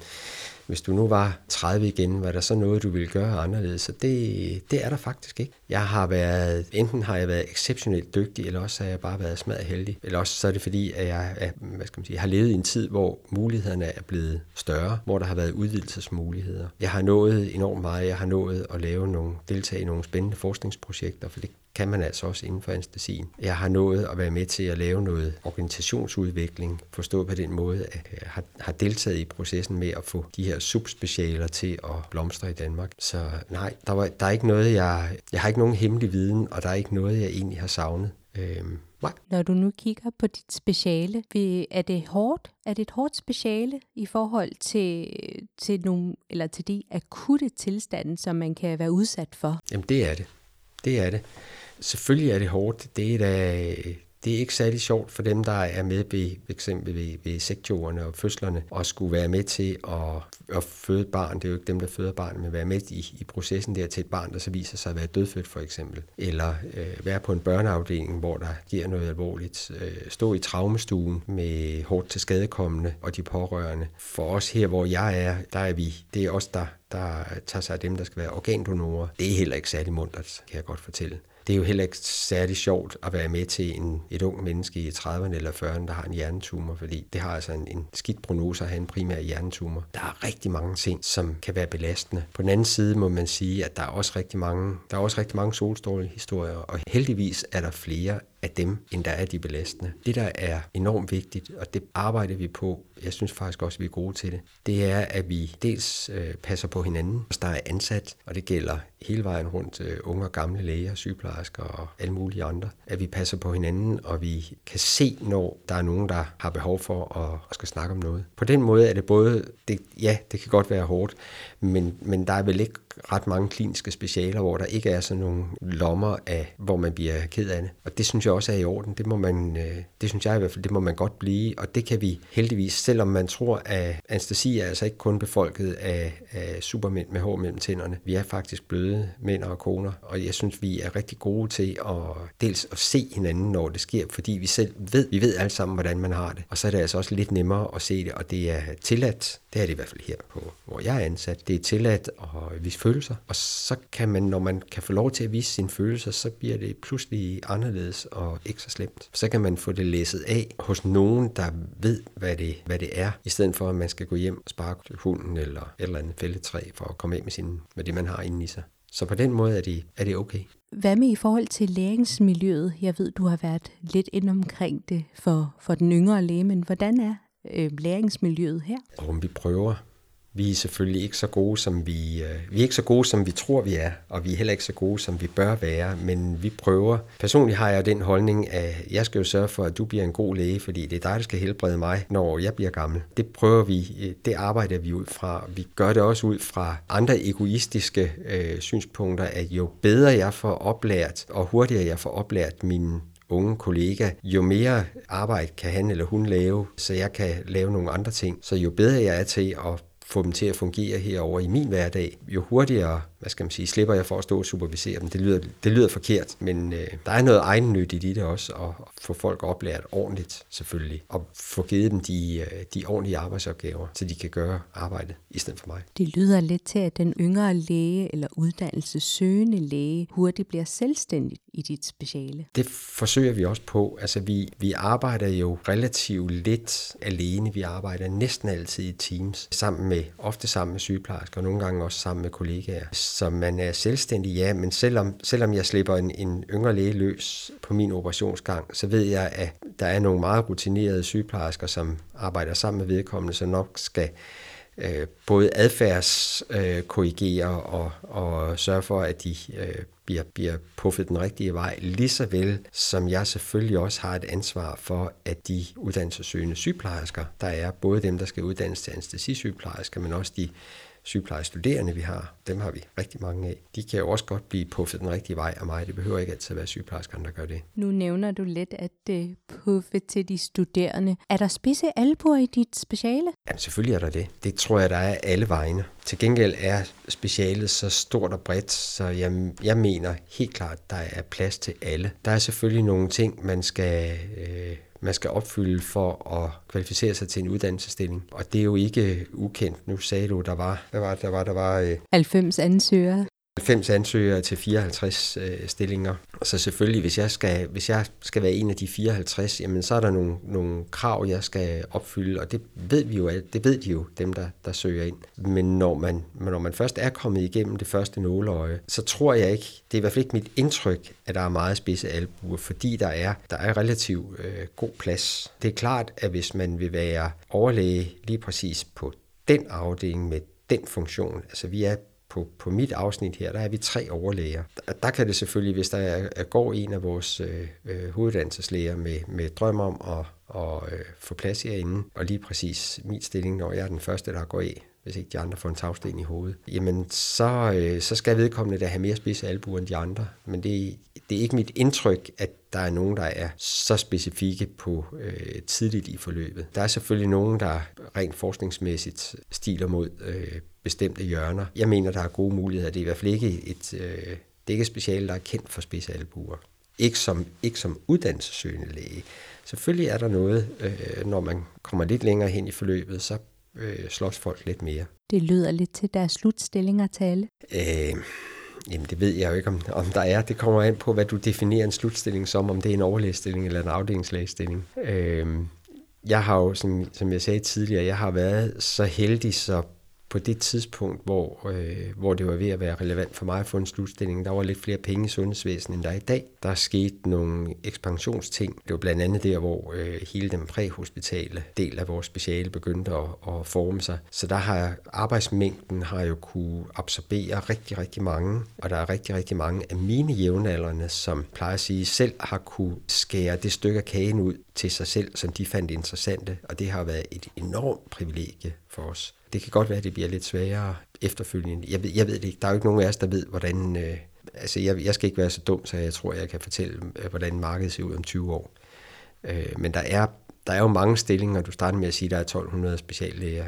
hvis du nu var 30 igen, var der så noget, du ville gøre anderledes? Så det, det er der faktisk ikke. Jeg har været, enten har jeg været exceptionelt dygtig, eller også har jeg bare været smadret heldig. Eller også så er det fordi, at jeg er, hvad skal man sige, har levet i en tid, hvor mulighederne er blevet større, hvor der har været udvidelsesmuligheder. Jeg har nået enormt meget. Jeg har nået at lave nogle, deltage i nogle spændende forskningsprojekter, for det kan man altså også inden for anestesien. Jeg har nået at være med til at lave noget organisationsudvikling, forstået på den måde, at jeg har, har deltaget i processen med at få de her subspecialer til at blomstre i Danmark. Så nej, der, var, der er ikke noget, jeg, jeg har ikke nogen hemmelig viden, og der er ikke noget, jeg egentlig har savnet. Øhm, nej. Når du nu kigger på dit speciale, er det hårdt? Er det et hårdt speciale i forhold til, til, nogle, eller til de akutte tilstande, som man kan være udsat for? Jamen det er det. Det er det. Selvfølgelig er det hårdt. Det er da, det er ikke særlig sjovt for dem, der er med ved, eksempel ved, ved sektorerne og fødslerne, og skulle være med til at, at føde et barn. Det er jo ikke dem, der føder barnet, men være med i, i processen der til et barn, der så viser sig at være dødfødt for eksempel. Eller øh, være på en børneafdeling, hvor der sker noget alvorligt. Øh, stå i traumestuen med hårdt til skadekommende og de pårørende. For os her, hvor jeg er, der er vi, det er os, der, der tager sig af dem, der skal være organdonorer. Det er heller ikke særlig muntert, kan jeg godt fortælle det er jo heller ikke særlig sjovt at være med til en, et ung menneske i 30'erne eller 40'erne, der har en hjernetumor, fordi det har altså en, en skidt prognose at have en primær hjernetumor. Der er rigtig mange ting, som kan være belastende. På den anden side må man sige, at der er også rigtig mange, der er også rigtig mange solstrålehistorier, og heldigvis er der flere af dem, end der er de belastende. Det, der er enormt vigtigt, og det arbejder vi på, jeg synes faktisk også, at vi er gode til det, det er, at vi dels øh, passer på hinanden, hvis der er ansat, og det gælder hele vejen rundt øh, unge og gamle læger, sygeplejersker og alle mulige andre, at vi passer på hinanden, og vi kan se, når der er nogen, der har behov for at, at skal snakke om noget. På den måde er det både, det, ja, det kan godt være hårdt, men, men der er vel ikke ret mange kliniske specialer, hvor der ikke er sådan nogle lommer af, hvor man bliver ked af det. Og det synes jeg også er i orden. Det må man, øh, det synes jeg i hvert fald, det må man godt blive. Og det kan vi heldigvis, selvom man tror, at anestesi er altså ikke kun befolket af, af supermænd med hår mellem tænderne. Vi er faktisk bløde mænd og koner, og jeg synes, vi er rigtig gode til at dels at se hinanden, når det sker, fordi vi selv ved, vi ved alle sammen, hvordan man har det. Og så er det altså også lidt nemmere at se det, og det er tilladt, det er det i hvert fald her på, hvor jeg er ansat, det er tilladt at vise følelser, og så kan man, når man kan få lov til at vise sine følelser, så bliver det pludselig anderledes og ikke så slemt. Så kan man få det læsset af hos nogen, der ved, hvad det, hvad det er, i stedet for at man skal gå hjem og sparke hunden eller et eller andet fælletræ for at komme af med, sin, med det, man har inde i sig. Så på den måde er det, er det okay. Hvad med i forhold til læringsmiljøet? Jeg ved, du har været lidt ind omkring det for, for den yngre læge, men hvordan er øh, læringsmiljøet her? Og vi prøver vi er selvfølgelig ikke så gode, som vi, øh, vi er ikke så gode, som vi tror, vi er, og vi er heller ikke så gode, som vi bør være, men vi prøver. Personligt har jeg den holdning, at jeg skal jo sørge for, at du bliver en god læge, fordi det er dig, der skal helbrede mig, når jeg bliver gammel. Det prøver vi, øh, det arbejder vi ud fra. Vi gør det også ud fra andre egoistiske øh, synspunkter, at jo bedre jeg får oplært, og hurtigere jeg får oplært mine unge kollega, jo mere arbejde kan han eller hun lave, så jeg kan lave nogle andre ting. Så jo bedre jeg er til at få dem til at fungere herover i min hverdag, jo hurtigere hvad skal man sige, slipper jeg for at stå og supervisere dem. Det lyder, det lyder forkert, men øh, der er noget egennyttigt i det også, at få folk oplært ordentligt selvfølgelig, og få givet dem de, øh, de ordentlige arbejdsopgaver, så de kan gøre arbejdet i stedet for mig. Det lyder lidt til, at den yngre læge eller uddannelsessøgende læge hurtigt bliver selvstændig i dit speciale. Det forsøger vi også på. Altså vi, vi arbejder jo relativt lidt alene. Vi arbejder næsten altid i teams, sammen med, ofte sammen med sygeplejersker, og nogle gange også sammen med kollegaer så man er selvstændig, ja, men selvom, selvom jeg slipper en, en yngre læge løs på min operationsgang, så ved jeg, at der er nogle meget rutinerede sygeplejersker, som arbejder sammen med vedkommende, så nok skal øh, både adfærdskorrigere øh, og, og sørge for, at de øh, bliver, bliver puffet den rigtige vej, lige så vel som jeg selvfølgelig også har et ansvar for, at de uddannelsessøgende sygeplejersker, der er både dem, der skal uddannes til anestesisygeplejersker, men også de sygeplejestuderende, vi har, dem har vi rigtig mange af. De kan jo også godt blive puffet den rigtige vej af mig. Det behøver ikke altid at være sygeplejerskerne, der gør det. Nu nævner du lidt, at det puffe til de studerende. Er der spidse albuer i dit speciale? Ja, selvfølgelig er der det. Det tror jeg, der er alle vegne. Til gengæld er specialet så stort og bredt, så jeg, jeg mener helt klart, der er plads til alle. Der er selvfølgelig nogle ting, man skal øh, man skal opfylde for at kvalificere sig til en uddannelsesstilling. Og det er jo ikke ukendt. Nu sagde du, der var, der var, der var, der var øh, 90 ansøgere. 90 ansøgere til 54 øh, stillinger. Så selvfølgelig, hvis jeg, skal, hvis jeg skal være en af de 54, jamen så er der nogle, nogle krav, jeg skal opfylde, og det ved vi jo, det ved de jo, dem der, der søger ind. Men når man, når man først er kommet igennem det første nåleøje, så tror jeg ikke, det er i hvert fald ikke mit indtryk, at der er meget spidse albuer, fordi der er, der er relativt øh, god plads. Det er klart, at hvis man vil være overlæge lige præcis på den afdeling med den funktion, altså vi er på, på mit afsnit her, der er vi tre overlæger. Der, der kan det selvfølgelig, hvis der er, er går en af vores øh, øh hoveduddannelseslæger med, med drøm om at, og, øh, få plads herinde, og lige præcis min stilling, når jeg er den første, der går af, hvis ikke de andre får en tagsten i hovedet, jamen så, øh, så skal vedkommende da have mere spids albuer end de andre. Men det, det er ikke mit indtryk, at der er nogen, der er så specifikke på øh, tidligt i forløbet. Der er selvfølgelig nogen, der rent forskningsmæssigt stiler mod øh, bestemte hjørner. Jeg mener, der er gode muligheder. Det er i hvert fald ikke et, øh, det er ikke et speciale, der er kendt for spidsalbuer. Ikke som, ikke som uddannelsessøgende læge. Selvfølgelig er der noget, øh, når man kommer lidt længere hen i forløbet, så øh, slås folk lidt mere. Det lyder lidt til deres slutstillinger til alle. Øh, jamen, det ved jeg jo ikke, om, om der er. Det kommer an på, hvad du definerer en slutstilling som, om det er en overlægestilling eller en afdelingslægestilling. Øh, jeg har jo, som, som jeg sagde tidligere, jeg har været så heldig, så på det tidspunkt, hvor, øh, hvor det var ved at være relevant for mig at få en slutstilling, der var lidt flere penge i sundhedsvæsenet, end der er i dag. Der skete nogle ekspansionsting. Det var blandt andet der, hvor øh, hele den præhospitale del af vores speciale begyndte at, at forme sig. Så der har arbejdsmængden har jo kunne absorbere rigtig, rigtig mange, og der er rigtig, rigtig mange af mine jævnaldrende, som plejer at sige, selv har kunne skære det stykke af kagen ud til sig selv, som de fandt interessante, og det har været et enormt privilegie for os. Det kan godt være, at det bliver lidt sværere efterfølgende. Jeg ved, jeg ved det ikke. Der er jo ikke nogen af os, der ved, hvordan... Øh, altså, jeg, jeg skal ikke være så dum, så jeg tror, jeg kan fortælle, øh, hvordan markedet ser ud om 20 år. Øh, men der er, der er jo mange stillinger. Du starter med at sige, at der er 1200 speciallæger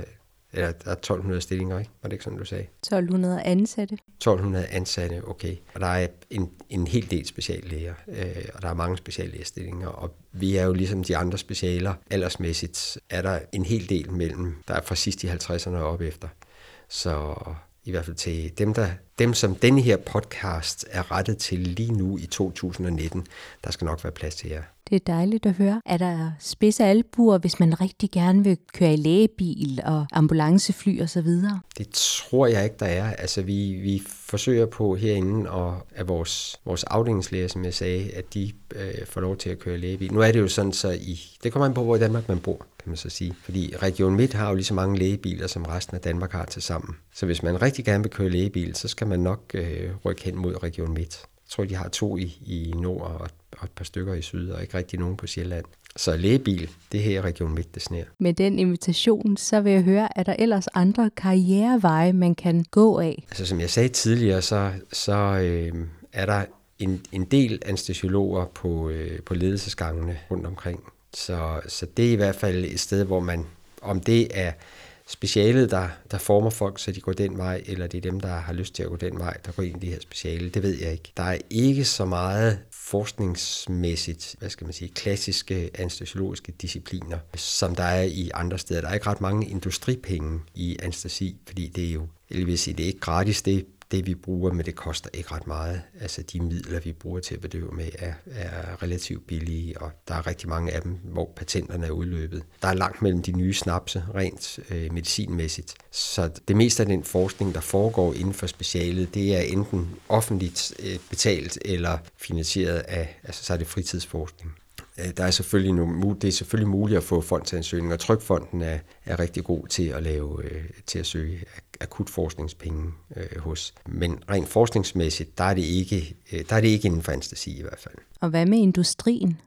eller der er 1200 stillinger, ikke? Var det ikke sådan, du sagde? 1200 ansatte. 1200 ansatte, okay. Og der er en, en hel del speciallæger, øh, og der er mange speciallægestillinger, og vi er jo ligesom de andre specialer, aldersmæssigt er der en hel del mellem, der er fra sidst i 50'erne og op efter. Så i hvert fald til dem, der, dem som denne her podcast er rettet til lige nu i 2019, der skal nok være plads til jer. Det er dejligt at høre. Er der spidse albuer, hvis man rigtig gerne vil køre i lægebil og ambulancefly og så videre? Det tror jeg ikke, der er. Altså, vi, vi forsøger på herinde, og at vores, vores afdelingslæger, som jeg sagde, at de øh, får lov til at køre lægebil. Nu er det jo sådan, så i, det kommer an på, hvor i Danmark man bor, kan man så sige. Fordi Region Midt har jo lige så mange lægebiler, som resten af Danmark har til sammen. Så hvis man rigtig gerne vil køre lægebil, så skal man nok øh, rykke hen mod Region Midt. Jeg tror, de har to i, i nord og, og et par stykker i syd, og ikke rigtig nogen på Sjælland. Så lægebil, det her er Region Midt, det sner. Med den invitation, så vil jeg høre, er der ellers andre karriereveje, man kan gå af? Altså som jeg sagde tidligere, så, så øh, er der en, en del anestesiologer på, øh, på ledelsesgangene rundt omkring. Så, så det er i hvert fald et sted, hvor man, om det er specialet, der, der former folk, så de går den vej, eller det er dem, der har lyst til at gå den vej, der går ind i det her speciale. Det ved jeg ikke. Der er ikke så meget forskningsmæssigt, hvad skal man sige, klassiske anestesiologiske discipliner, som der er i andre steder. Der er ikke ret mange industripenge i anestesi, fordi det er jo, eller vil sige, det er ikke gratis, det det vi bruger, men det koster ikke ret meget. Altså de midler, vi bruger til at bedøve med, er, er relativt billige, og der er rigtig mange af dem, hvor patenterne er udløbet. Der er langt mellem de nye snapse, rent øh, medicinmæssigt. Så det meste af den forskning, der foregår inden for specialet, det er enten offentligt øh, betalt eller finansieret af, altså så er det fritidsforskning. Øh, der er selvfølgelig nogle, det er selvfølgelig muligt at få fondsansøgning, og Trykfonden er, er rigtig god til at lave øh, til at søge akut forskningspenge øh, hos. Men rent forskningsmæssigt, der er det ikke, øh, der er det ikke inden for anestesi i hvert fald. Og hvad med industrien?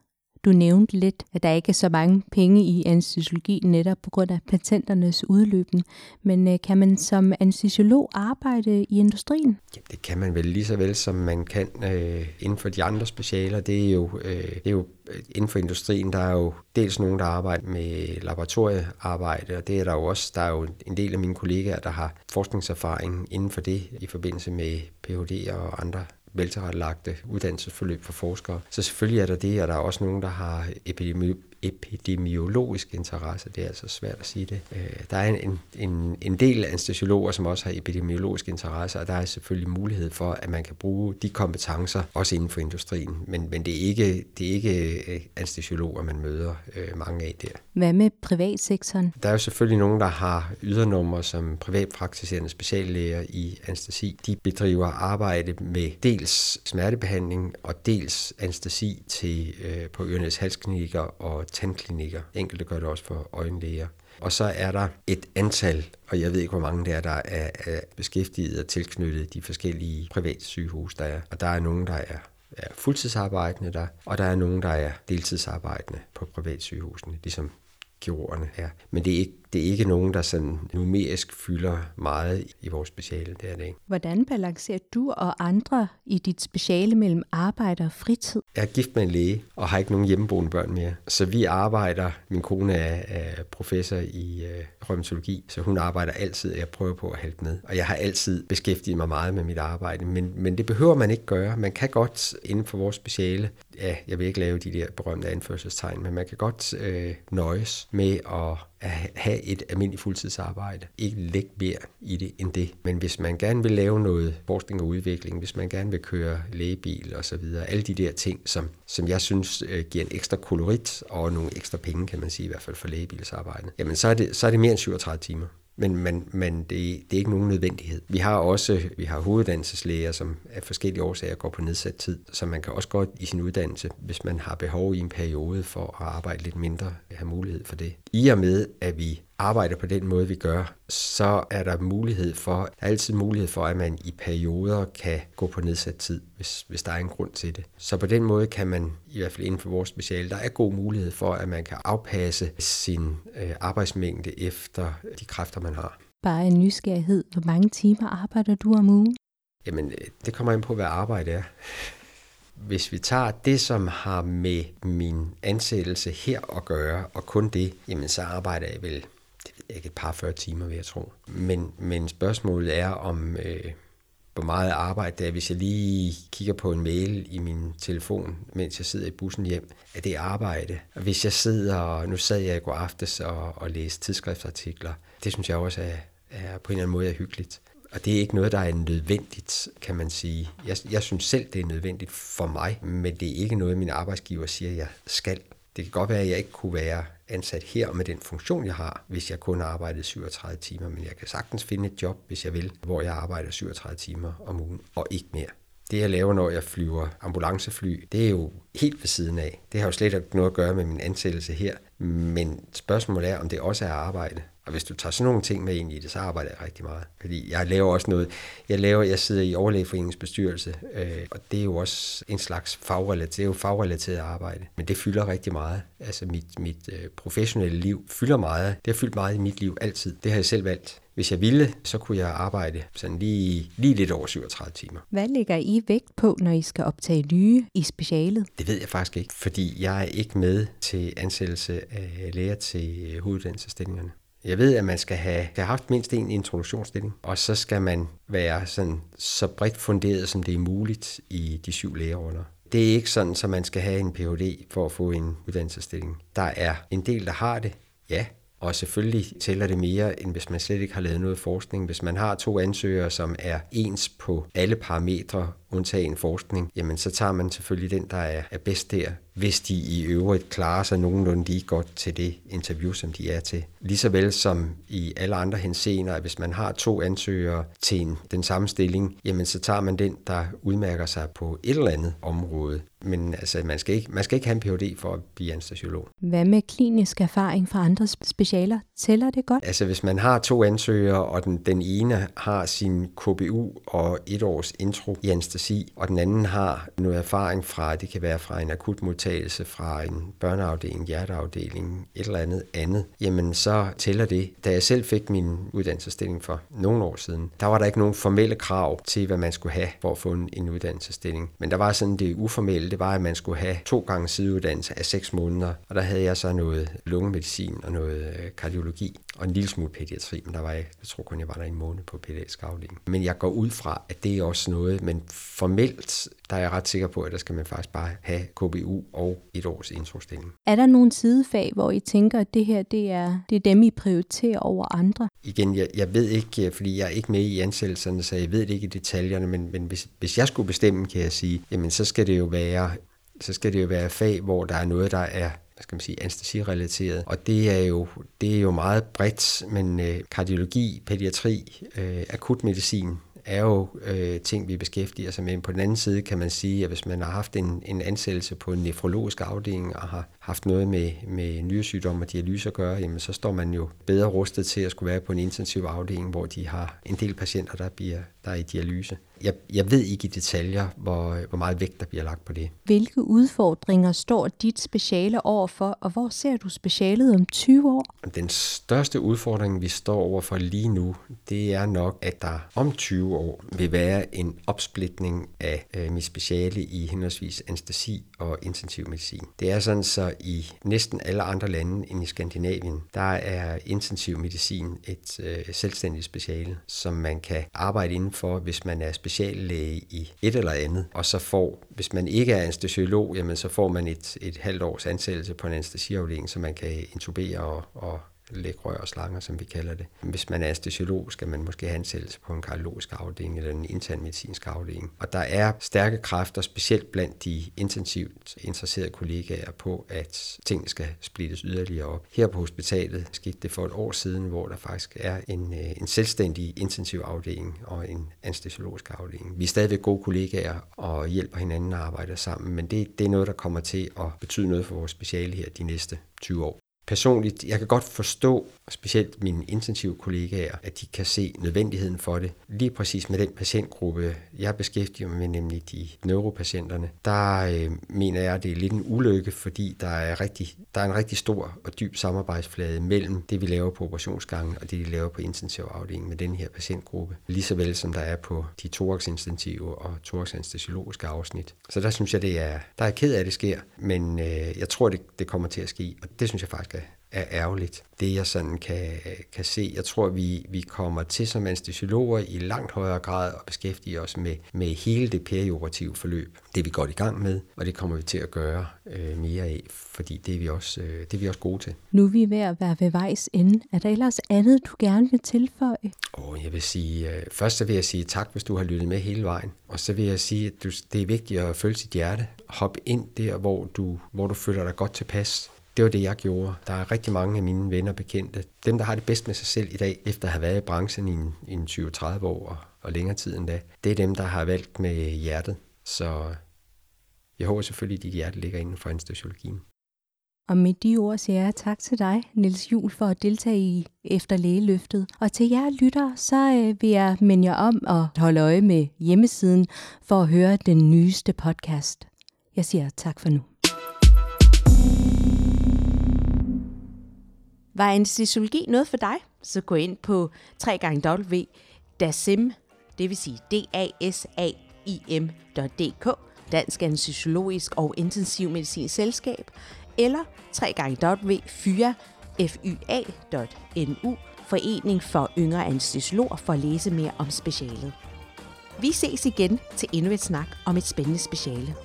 Du nævnte lidt, at der ikke er så mange penge i anestesiologi netop på grund af patenternes udløben. Men øh, kan man som anestesiolog arbejde i industrien? Ja, det kan man vel lige så vel, som man kan øh, inden for de andre specialer. Det er jo, øh, det er jo øh, inden for industrien, der er jo dels nogen, der arbejder med laboratoriearbejde, og det er der jo også. Der er jo en del af mine kollegaer, der har forskningserfaring inden for det i forbindelse med Ph.D. og andre veltilrettelagte uddannelsesforløb for forskere. Så selvfølgelig er der det, og der er også nogen, der har epidemi epidemiologisk interesse. Det er altså svært at sige det. Øh, der er en, en, en del anestesiologer, som også har epidemiologisk interesse, og der er selvfølgelig mulighed for, at man kan bruge de kompetencer også inden for industrien. Men, men det, er ikke, det er ikke øh, anestesiologer, man møder øh, mange af der. Hvad med privatsektoren? Der er jo selvfølgelig nogen, der har ydernummer som privatpraktiserende speciallæger i anestesi. De bedriver arbejde med dels smertebehandling og dels anestesi til, øh, på Ørenes Halsklinikker og tandklinikker. Enkelte gør det også for øjenlæger. Og så er der et antal, og jeg ved ikke, hvor mange der er, der er, er beskæftiget og tilknyttet de forskellige private sygehus, der er. Og der er nogen, der er er fuldtidsarbejdende der, og der er nogen, der er deltidsarbejdende på privatsygehusene, ligesom kirurgerne er. Men det er ikke det er ikke nogen, der sådan numerisk fylder meget i vores speciale, det er det ikke. Hvordan balancerer du og andre i dit speciale mellem arbejde og fritid? Jeg er gift med en læge og har ikke nogen hjemmeboende børn mere. Så vi arbejder, min kone er, er professor i øh, rheumatologi, så hun arbejder altid, jeg prøver på at halte med. Og jeg har altid beskæftiget mig meget med mit arbejde, men, men det behøver man ikke gøre. Man kan godt inden for vores speciale, ja, jeg vil ikke lave de der berømte anførselstegn, men man kan godt øh, nøjes med at at have et almindeligt fuldtidsarbejde. Ikke lægge mere i det end det. Men hvis man gerne vil lave noget forskning og udvikling, hvis man gerne vil køre lægebil og så videre, alle de der ting, som, som jeg synes øh, giver en ekstra kolorit og nogle ekstra penge, kan man sige i hvert fald for lægebilsarbejdet, jamen så er det, så er det mere end 37 timer men, men, men det, det er ikke nogen nødvendighed. Vi har også vi har hoveduddannelseslæger, som af forskellige årsager går på nedsat tid, så man kan også godt i sin uddannelse, hvis man har behov i en periode for at arbejde lidt mindre, have mulighed for det. I og med, at vi arbejder på den måde, vi gør, så er der mulighed for, er altid mulighed for, at man i perioder kan gå på nedsat tid, hvis, hvis der er en grund til det. Så på den måde kan man, i hvert fald inden for vores speciale, der er god mulighed for, at man kan afpasse sin øh, arbejdsmængde efter de kræfter, man har. Bare en nysgerrighed. Hvor mange timer arbejder du om ugen? Jamen, øh, det kommer ind på, hvad arbejde er. Hvis vi tager det, som har med min ansættelse her at gøre, og kun det, jamen så arbejder jeg vel ikke et par 40 timer, vil jeg tro. Men, men spørgsmålet er, om øh, hvor meget arbejde det er, hvis jeg lige kigger på en mail i min telefon, mens jeg sidder i bussen hjem, er det arbejde. Og hvis jeg sidder, nu sad jeg i går aftes og, og læste tidsskriftsartikler, det synes jeg også er, er på en eller anden måde er hyggeligt. Og det er ikke noget, der er nødvendigt, kan man sige. Jeg, jeg synes selv, det er nødvendigt for mig, men det er ikke noget, min arbejdsgiver siger, jeg skal. Det kan godt være, at jeg ikke kunne være ansat her med den funktion, jeg har, hvis jeg kun arbejdede 37 timer, men jeg kan sagtens finde et job, hvis jeg vil, hvor jeg arbejder 37 timer om ugen, og ikke mere. Det jeg laver, når jeg flyver ambulancefly, det er jo helt ved siden af. Det har jo slet ikke noget at gøre med min ansættelse her, men spørgsmålet er, om det også er arbejde. Og hvis du tager sådan nogle ting med ind i det, så arbejder jeg rigtig meget. Fordi jeg laver også noget, jeg laver, jeg sidder i overlægeforeningens bestyrelse, øh, og det er jo også en slags fagrelateret, det er jo fagrelateret arbejde. Men det fylder rigtig meget. Altså mit, mit øh, professionelle liv fylder meget. Det har fyldt meget i mit liv altid. Det har jeg selv valgt. Hvis jeg ville, så kunne jeg arbejde sådan lige, lige lidt over 37 timer. Hvad lægger I vægt på, når I skal optage nye i specialet? Det ved jeg faktisk ikke, fordi jeg er ikke med til ansættelse af læger til hoveduddannelsesstillingerne. Jeg ved, at man skal have, have haft mindst en introduktionsstilling, og så skal man være sådan, så bredt funderet, som det er muligt i de syv lægerunder. Det er ikke sådan, at man skal have en Ph.D. for at få en uddannelsesstilling. Der er en del, der har det, ja, og selvfølgelig tæller det mere, end hvis man slet ikke har lavet noget forskning. Hvis man har to ansøgere, som er ens på alle parametre, undtagen forskning, jamen så tager man selvfølgelig den, der er, er bedst der, hvis de i øvrigt klarer sig nogenlunde lige godt til det interview, som de er til. Ligesåvel som i alle andre henseender, at hvis man har to ansøgere til en, den samme stilling, jamen så tager man den, der udmærker sig på et eller andet område. Men altså, man skal ikke, man skal ikke have en Ph.D. for at blive anestesiolog. Hvad med klinisk erfaring fra andre specialer? Tæller det godt? Altså, hvis man har to ansøgere, og den, den ene har sin KBU og et års intro i anestesi, og den anden har noget erfaring fra, det kan være fra en akutmodtagelse, fra en børneafdeling, hjerteafdeling, et eller andet andet, jamen så tæller det. Da jeg selv fik min uddannelsesstilling for nogle år siden, der var der ikke nogen formelle krav til, hvad man skulle have for at få en, en uddannelsesstilling. Men der var sådan det uformelle, det var, at man skulle have to gange sideuddannelse af seks måneder, og der havde jeg så noget lungemedicin og noget øh, kardiologi og en lille smule pædiatri, men der var jeg, jeg tror kun, jeg var der en måned på pædiatrisk afdeling. Men jeg går ud fra, at det er også noget, men formelt, der er jeg ret sikker på, at der skal man faktisk bare have KBU og et års introstilling. Er der nogle sidefag, hvor I tænker, at det her det er, det er dem, I prioriterer over andre? Igen, jeg, jeg ved ikke, fordi jeg er ikke med i ansættelserne, så jeg ved det ikke i detaljerne, men, men hvis, hvis jeg skulle bestemme, kan jeg sige, jamen så skal det jo være så skal det jo være fag, hvor der er noget, der er hvad skal man sige, anestesirelateret. Og det er jo, det er jo meget bredt, men øh, kardiologi, pædiatri, øh, akutmedicin, er jo øh, ting, vi beskæftiger sig med. På den anden side kan man sige, at hvis man har haft en, en ansættelse på en nefrologisk afdeling og har haft noget med, med nyresygdom og dialyse at gøre, jamen så står man jo bedre rustet til at skulle være på en intensiv afdeling, hvor de har en del patienter, der, bliver, der er i dialyse. Jeg, jeg ved ikke i detaljer, hvor, hvor meget vægt der bliver lagt på det. Hvilke udfordringer står dit speciale overfor, og hvor ser du specialet om 20 år? Den største udfordring, vi står overfor lige nu, det er nok, at der om 20 år vil være en opsplitning af øh, mit speciale i henholdsvis anestesi og intensiv medicin. Det er sådan, så i næsten alle andre lande end i Skandinavien, der er intensiv medicin et øh, selvstændigt speciale, som man kan arbejde inden for, hvis man er speciallæge i et eller andet, og så får, hvis man ikke er anestesiolog, jamen så får man et, et halvt års ansættelse på en anestesiafdeling, så man kan intubere og, og lækrør og slanger, som vi kalder det. Hvis man er anestesiolog, skal man måske have ansættelse på en kardiologisk afdeling eller en internmedicinsk afdeling. Og der er stærke kræfter, specielt blandt de intensivt interesserede kollegaer på, at ting skal splittes yderligere op. Her på hospitalet skete det for et år siden, hvor der faktisk er en, øh, en selvstændig intensiv afdeling og en anestesiologisk afdeling. Vi er stadigvæk gode kollegaer og hjælper hinanden og arbejder sammen, men det, det er noget, der kommer til at betyde noget for vores speciale her de næste 20 år personligt, jeg kan godt forstå, specielt mine intensive kollegaer, at de kan se nødvendigheden for det. Lige præcis med den patientgruppe, jeg beskæftiger mig med, nemlig de neuropatienterne, der øh, mener jeg, at det er lidt en ulykke, fordi der er, rigtig, der er en rigtig stor og dyb samarbejdsflade mellem det, vi laver på operationsgangen og det, vi laver på intensivafdelingen med den her patientgruppe. Lige så vel som der er på de thoraxintensive og thoraxanestesiologiske afsnit. Så der synes jeg, det er, der er ked af, at det sker, men øh, jeg tror, det, det kommer til at ske, og det synes jeg faktisk er er ærgerligt. Det jeg sådan kan, kan se, jeg tror, vi, vi kommer til som anestesiologer i langt højere grad at beskæftige os med, med hele det perioperative forløb. Det er vi godt i gang med, og det kommer vi til at gøre øh, mere af, fordi det er, vi også, øh, det er vi også gode til. Nu er vi ved at være ved vejs ende. Er der ellers andet, du gerne vil tilføje? Oh, jeg vil sige, øh, først så vil jeg sige tak, hvis du har lyttet med hele vejen. Og så vil jeg sige, at du, det er vigtigt at følge sit hjerte. Hop ind der, hvor du, hvor du føler dig godt tilpas det var det, jeg gjorde. Der er rigtig mange af mine venner bekendte. Dem, der har det bedst med sig selv i dag, efter at have været i branchen i en, en 20-30 år og, og længere tid end da, det er dem, der har valgt med hjertet. Så jeg håber selvfølgelig, at dit hjerte ligger inden for anestesiologien. Og med de ord siger jeg tak til dig, Niels Jul, for at deltage i Efter Lægeløftet. Og til jer lytter, så øh, vil jeg minde jer om at holde øje med hjemmesiden for at høre den nyeste podcast. Jeg siger tak for nu. Var anestesiologi noget for dig? Så gå ind på www.dasim, det vil sige d a s a i m.dk, Dansk Anestesiologisk og Intensiv Medicinsk Selskab, eller www.fyra.nu, Forening for Yngre Anestesiologer, for at læse mere om specialet. Vi ses igen til endnu et snak om et spændende speciale.